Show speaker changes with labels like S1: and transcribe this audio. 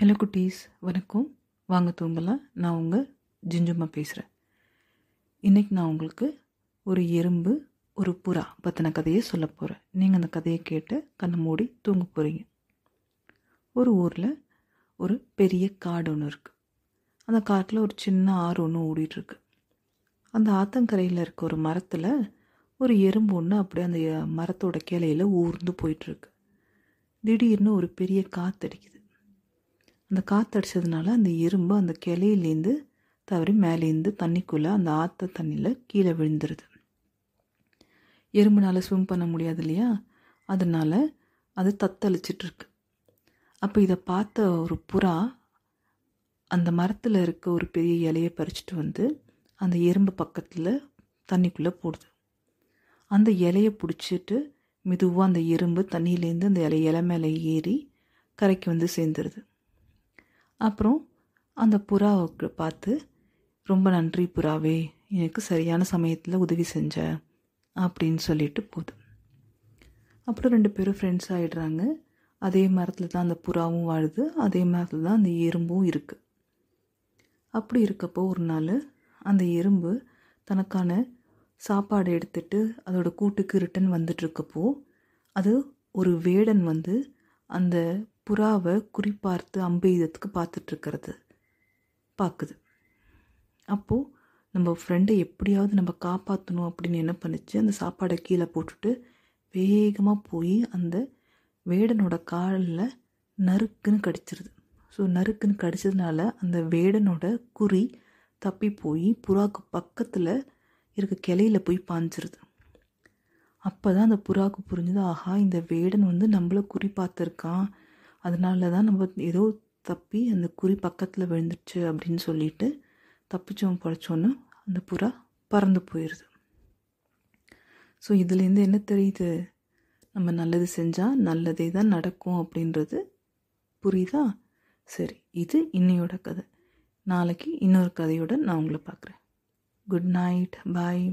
S1: Hello குட்டீஸ். வணக்கம். வாங்க தூங்கலாம். நான் உங்கள் ஜிஞ்சுமா பேசுகிறேன் இன்றைக்கி நான் உங்களுக்கு ஒரு எறும்பு ஒரு புறா பற்றின கதையை சொல்ல போகிறேன் நீங்கள் அந்த கதையை கேட்டு கண்ணை மூடி தூங்க போகிறீங்க ஒரு ஊரில் ஒரு பெரிய காடு ஒன்று இருக்குது அந்த காட்டில் ஒரு சின்ன ஆறு ஒன்று ஓடிட்டுருக்கு. அந்த ஆத்தங்கரையில் இருக்க ஒரு மரத்தில் ஒரு எறும்பு ஒன்று அப்படியே அந்த மரத்தோட கிளையில் ஊர்ந்து போயிட்டுருக்கு. திடீர்னு ஒரு பெரிய காற்றடிக்குது அந்த காற்றடிச்சதுனால அந்த எறும்பு அந்த கிளையிலேருந்து தவறி மேலேருந்து தண்ணிக்குள்ளே அந்த ஆற்ற தண்ணியில் கீழே விழுந்துருது. எறும்புனால் ஸ்விம் பண்ண முடியாது இல்லையா? அதனால் அது தத்தளிச்சிட்ருக்கு. அப்போ இதை பார்த்த ஒரு புறா அந்த மரத்தில் இருக்க ஒரு பெரிய இலையை பறிச்சுட்டு வந்து அந்த எறும்பு பக்கத்தில் தண்ணிக்குள்ளே போடுது. அந்த இலையை பிடிச்சிட்டு மெதுவாக அந்த எறும்பு தண்ணியிலேருந்து அந்த இலை இலை மேலே ஏறி கரைக்கு வந்து சேர்ந்துருது. அப்புறம் அந்த புறாவுக்கு பார்த்து ரொம்ப நன்றி புறாவே எனக்கு சரியான சமயத்தில் உதவி செஞ்ச அப்படின்னு சொல்லிட்டு போகுது அப்புறம் ரெண்டு பேரும் ஃப்ரெண்ட்ஸ் ஆகிடுறாங்க அதே மரத்தில் தான் அந்த புறாவும் வாழுது அதே மரத்தில் தான் அந்த எறும்பும் இருக்குது அப்படி இருக்கப்போ ஒரு நாள் அந்த எறும்பு தனக்கான சாப்பாடு எடுத்துட்டு அதோட கூட்டுக்கு ரிட்டன் வந்துட்டுருக்கப்போ அது ஒரு வேடன் வந்து அந்த புறாவை குறிப்பார்த்து அம்பெய்தத்துக்கு பார்த்துட்ருக்கிறது. பார்க்குது. அப்போது நம்ம ஃப்ரெண்டை எப்படியாவது நம்ம காப்பாற்றணும் அப்படின்னு என்ன பண்ணுச்சு? அந்த சாப்பாடை கீழே போட்டுட்டு வேகமாக போய் அந்த வேடனோட காலில் நறுக்குன்னு கடிச்சிருது. ஸோ நறுக்குன்னு கடிச்சதுனால அந்த வேடனோட குறி தப்பி போய் புறாவுக்கு பக்கத்தில் இருக்க கிளையில போய் பாஞ்சிருது அப்போ தான் அந்த புறாவுக்கு புரிஞ்சுது ஆஹா இந்த வேடன் வந்து நம்மளை குறி பார்த்துருக்கான். அதனால தான் நம்ம ஏதோ தப்பி அந்த குறி பக்கத்தில் விழுந்துச்சு அப்படின்னு சொல்லிட்டு தப்பிச்சோம் பழைச்சோன்னு அந்த புறா பறந்து போயிடுது ஸோ இதுலேருந்து என்ன தெரியுது? நம்ம நல்லது செஞ்சால் நல்லதே தான் நடக்கும் அப்படின்றது புரியுதா? சரி இது இன்னையோட கதை. நாளைக்கு இன்னொரு கதையோட நான் உங்களை பார்க்குறேன். Good night bye